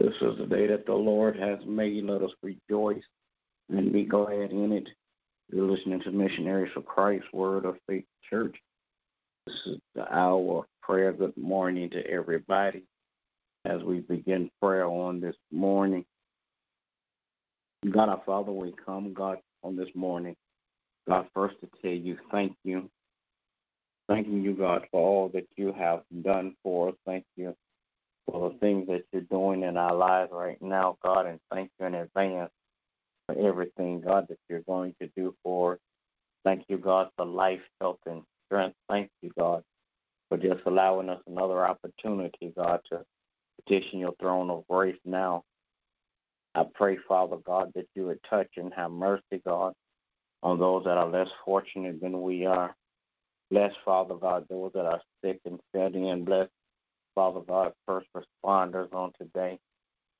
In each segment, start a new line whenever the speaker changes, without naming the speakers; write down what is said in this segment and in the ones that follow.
This is the day that the Lord has made. Let us rejoice and be glad in it. You're listening to Missionaries for Christ Word of Faith Church. This is the hour of prayer. Good morning to everybody as we begin prayer on this morning. God our Father, we come, God, on this morning. God, first to tell you thank you. Thanking you, God, for all that you have done for us. Thank you for the things that you're doing in our lives right now, God, and thank you in advance for everything, God, that you're going to do for us. Thank you, God, for life, health, and strength. Thank you, God, for just allowing us another opportunity, God, to petition your throne of grace now. I pray, Father God, that you would touch and have mercy, God, on those that are less fortunate than we are. Bless, Father God, those that are sick and in. Bless, Father God, first responders on today.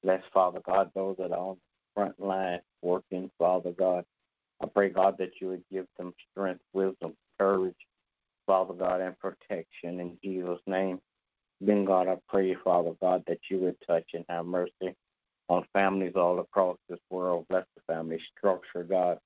Bless, Father God, those that are on the front line working, Father God. I pray, God, that you would give them strength, wisdom, courage, Father God, and protection in Jesus' name. Then, God, I pray, Father God, that you would touch and have mercy on families all across this world. Bless the family structure, God.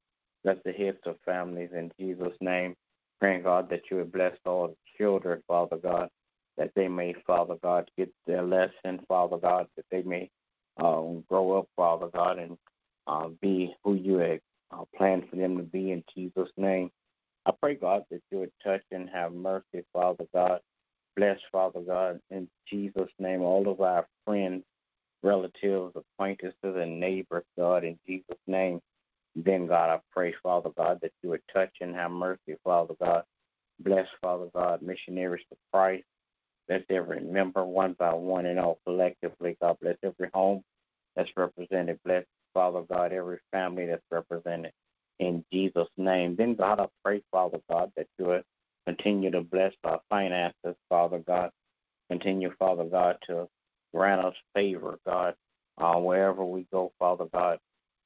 Bless the heads of families in Jesus' name. Praying, God, that you would bless all the children, Father God, that they may, Father God, get their lesson, Father God, that they may um, grow up, Father God, and uh, be who you have uh, planned for them to be in Jesus' name. I pray, God, that you would touch and have mercy, Father God. Bless, Father God, in Jesus' name, all of our friends, relatives, acquaintances, and neighbors, God, in Jesus' name. Then, God, I pray, Father God, that you would touch and have mercy, Father God. Bless, Father God, missionaries to Christ. Bless every member one by one and all collectively. God bless every home that's represented. Bless, Father God, every family that's represented. In Jesus' name. Then, God, I pray, Father God, that you would continue to bless our finances, Father God. Continue, Father God, to grant us favor, God, uh, wherever we go, Father God.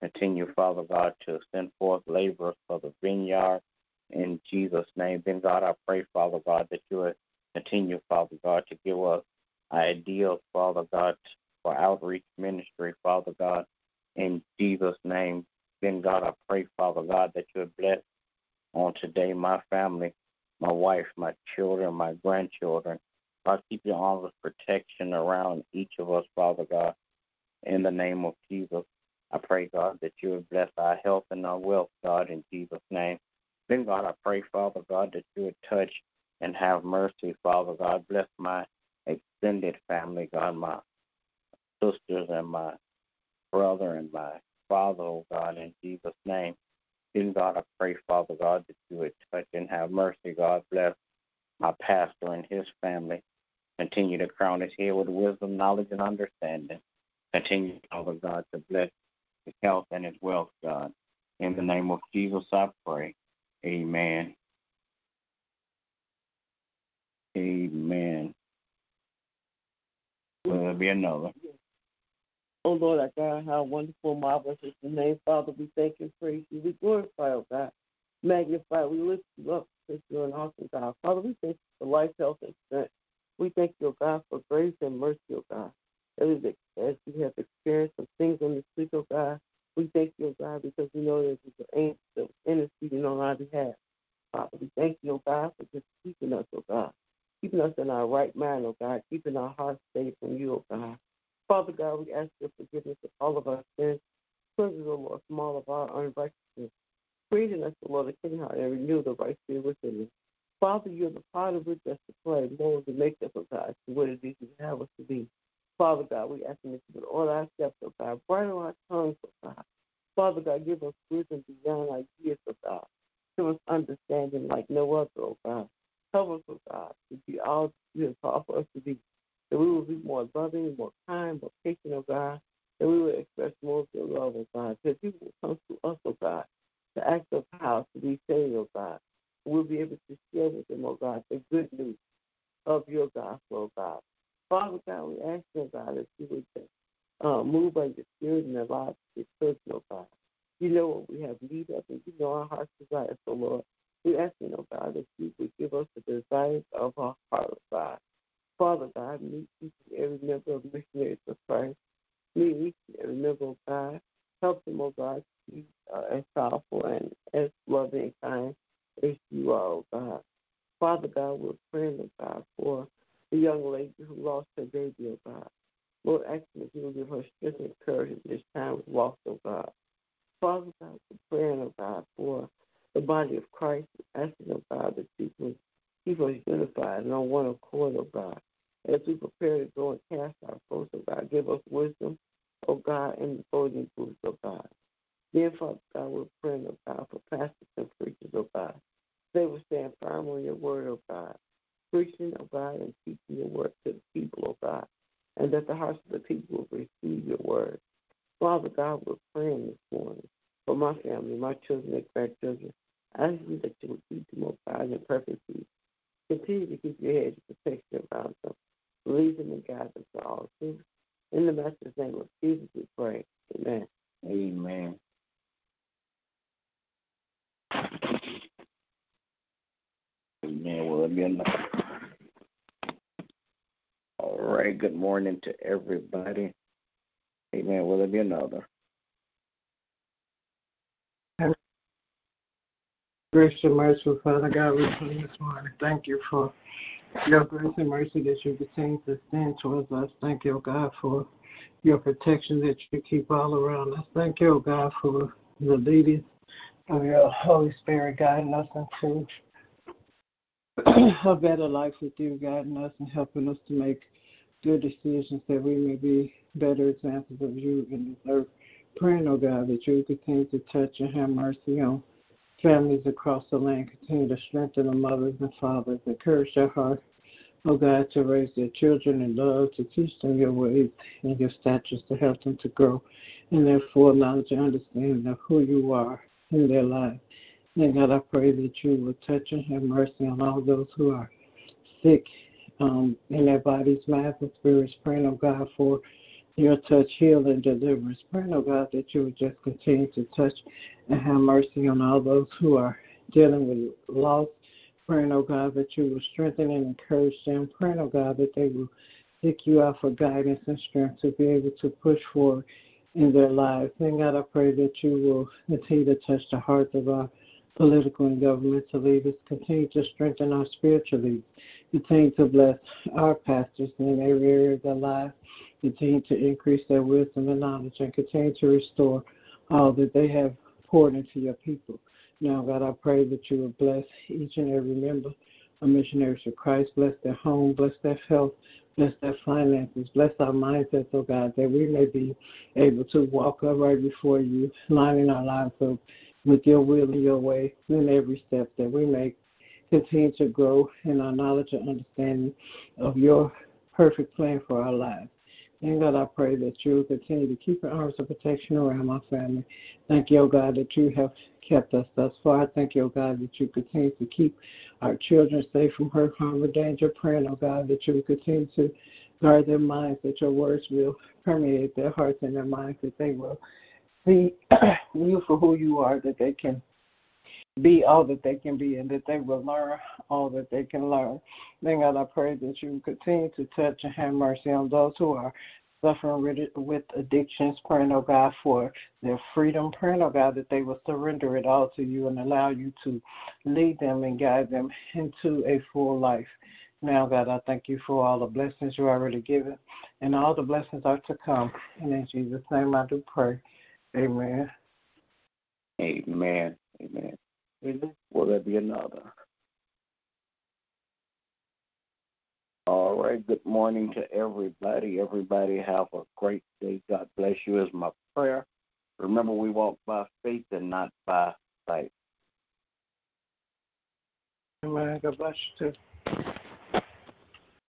Continue, Father God, to send forth laborers for the vineyard in Jesus' name. Then, God, I pray, Father God, that you would continue, Father God, to give us ideas, Father God, for outreach ministry, Father God, in Jesus' name. Then, God, I pray, Father God, that you would bless on today my family, my wife, my children, my grandchildren. God, keep your arms of protection around each of us, Father God, in the name of Jesus. I pray, God, that you would bless our health and our wealth, God, in Jesus' name. Then, God, I pray, Father God, that you would touch and have mercy, Father God. Bless my extended family, God, my sisters and my brother and my father, oh God, in Jesus' name. Then, God, I pray, Father God, that you would touch and have mercy, God. Bless my pastor and his family. Continue to crown his head with wisdom, knowledge, and understanding. Continue, Father God, to bless his health and his wealth, God. In the name of Jesus, I pray. Amen. Amen. Will there be another?
Oh Lord, our God, how wonderful, marvelous is the name. Father, we thank and praise you. We glorify, oh God. Magnify, we lift you up because you're an awesome God. Father, we thank you for life, health, and strength. We thank you, oh God, for grace and mercy, oh God. As we have experienced some things on this week, oh God, we thank you, oh God, because we know that there's an angel interceding on our behalf. Father, we thank you, oh God, for just keeping us, oh God keeping us in our right mind, oh God, keeping our hearts safe from you, oh God. Father God, we ask your forgiveness of all of our sins, cleanse us, Lord, from all of our unrighteousness, creating us, O Lord, a clean heart and renew the right spirit within us. Father, you're the potter which us to play, mold and make us, oh God, to what it is you have us to be. Father God, we ask you to put all our steps, oh God, brighten our tongues, oh God. Father God, give us wisdom beyond ideas, oh God. Give us understanding like no other, oh God. Help us, oh God, to be all you have called for us to be. That we will be more loving, more kind, more patient, oh God. That we will express more of your love, oh God. That people will come to us, oh God, to ask us how to be saved, oh God. We'll be able to share with them, oh God, the good news of your gospel, oh God. Father God, we ask you, oh God, that you would uh, move by your spirit in the lives of your oh God. You know what we have need of, and you know our heart's desires, oh Lord. We ask you, oh God, that you would give us the desires of our heart, God. Father God, meet each and every member of Missionaries of Christ. Meet me, remember, of God, help them, oh God, to be uh, as powerful and as loving and kind as you are, God. Father God, we're praying, oh God, for the young lady who lost her baby, oh God. Lord, asking that you will give her strength and courage in this time of loss, oh God. Father God, we're praying, oh God, for the body of Christ, asking, of God, that you will keep us unified and on one accord, oh God. As we prepare to go and cast our foes, oh God, give us wisdom, oh God, and the voting booths, oh God. Dear Father God, we're praying, oh God, for pastors and preachers, oh God. They will stand firm on your word, oh God, preaching, oh God, and teaching your word to the people, oh God, and that the hearts of the people will receive your word. Father God, we're praying this morning for my family, my children and grandchildren. I ask you that you will keep them, oh God, in perfect peace. Continue to keep your hedge of protection around them. Lead them and guide them to all. In the master's name of Jesus, we pray. Amen.
Amen. Amen. Will it be enough? All right. Good morning to everybody. Amen. Will there be another?
Gracious and merciful Father God, we come this morning. Thank you for your grace and mercy that you continue to extend towards us. Thank you, God, for your protection that you keep all around us. Thank you, God, for the leading of your Holy Spirit guiding us into a better life with you, guiding us and helping us to make good decisions that we may be better examples of you in this earth. Praying, oh God, that you continue to touch and have mercy on families across the land. Continue to strengthen the mothers and fathers, encourage their heart, oh God, to raise their children in love, to teach them your ways and your statutes, to help them to grow in their full knowledge and understanding of who you are in their lives. And God, I pray that you will touch and have mercy on all those who are sick um, in their bodies, minds, and spirits. Praying, oh God, for your touch, heal, and deliverance. Praying, oh God, that you would just continue to touch and have mercy on all those who are dealing with loss. Praying, oh God, that you will strengthen and encourage them. Praying, oh God, that they will seek you out for guidance and strength to be able to push forward in their lives. And God, I pray that you will continue to touch the hearts of our political and governmental leaders. Continue to strengthen our spiritual leaders. Continue to bless our pastors in every area of their lives. Continue to increase their wisdom and knowledge and continue to restore all that they have poured into your people. Now, God, I pray that you will bless each and every member of Missionaries for Christ. Bless their home, bless their health, bless their finances, bless our mindsets, oh God, that we may be able to walk upright before you, lining our lives up with your will and your way in every step, that we make. continue to grow in our knowledge and understanding of your perfect plan for our lives. And God, I pray that you will continue to keep your arms of protection around my family. Thank you, God, that you have kept us thus far. Thank you, God, that you continue to keep our children safe from hurt, harm, or danger. Praying, oh God, that you will continue to guard their minds, that your words will permeate their hearts and their minds, that they will see you for who you are, that they can be all that they can be and that they will learn all that they can learn. Then, God, I pray that you continue to touch and have mercy on those who are suffering with addictions, praying, oh God, for their freedom, praying, oh God, that they will surrender it all to you and allow you to lead them and guide them into a full life. Now, God, I thank you for all the blessings you already given, and all the blessings are to come. And in Jesus' name I do pray. Amen.
Amen. Amen. Will there be another? All right. Good morning to everybody. Everybody have a great day. God bless you is my prayer. Remember, we walk by faith and not by sight.
Amen. God bless you too.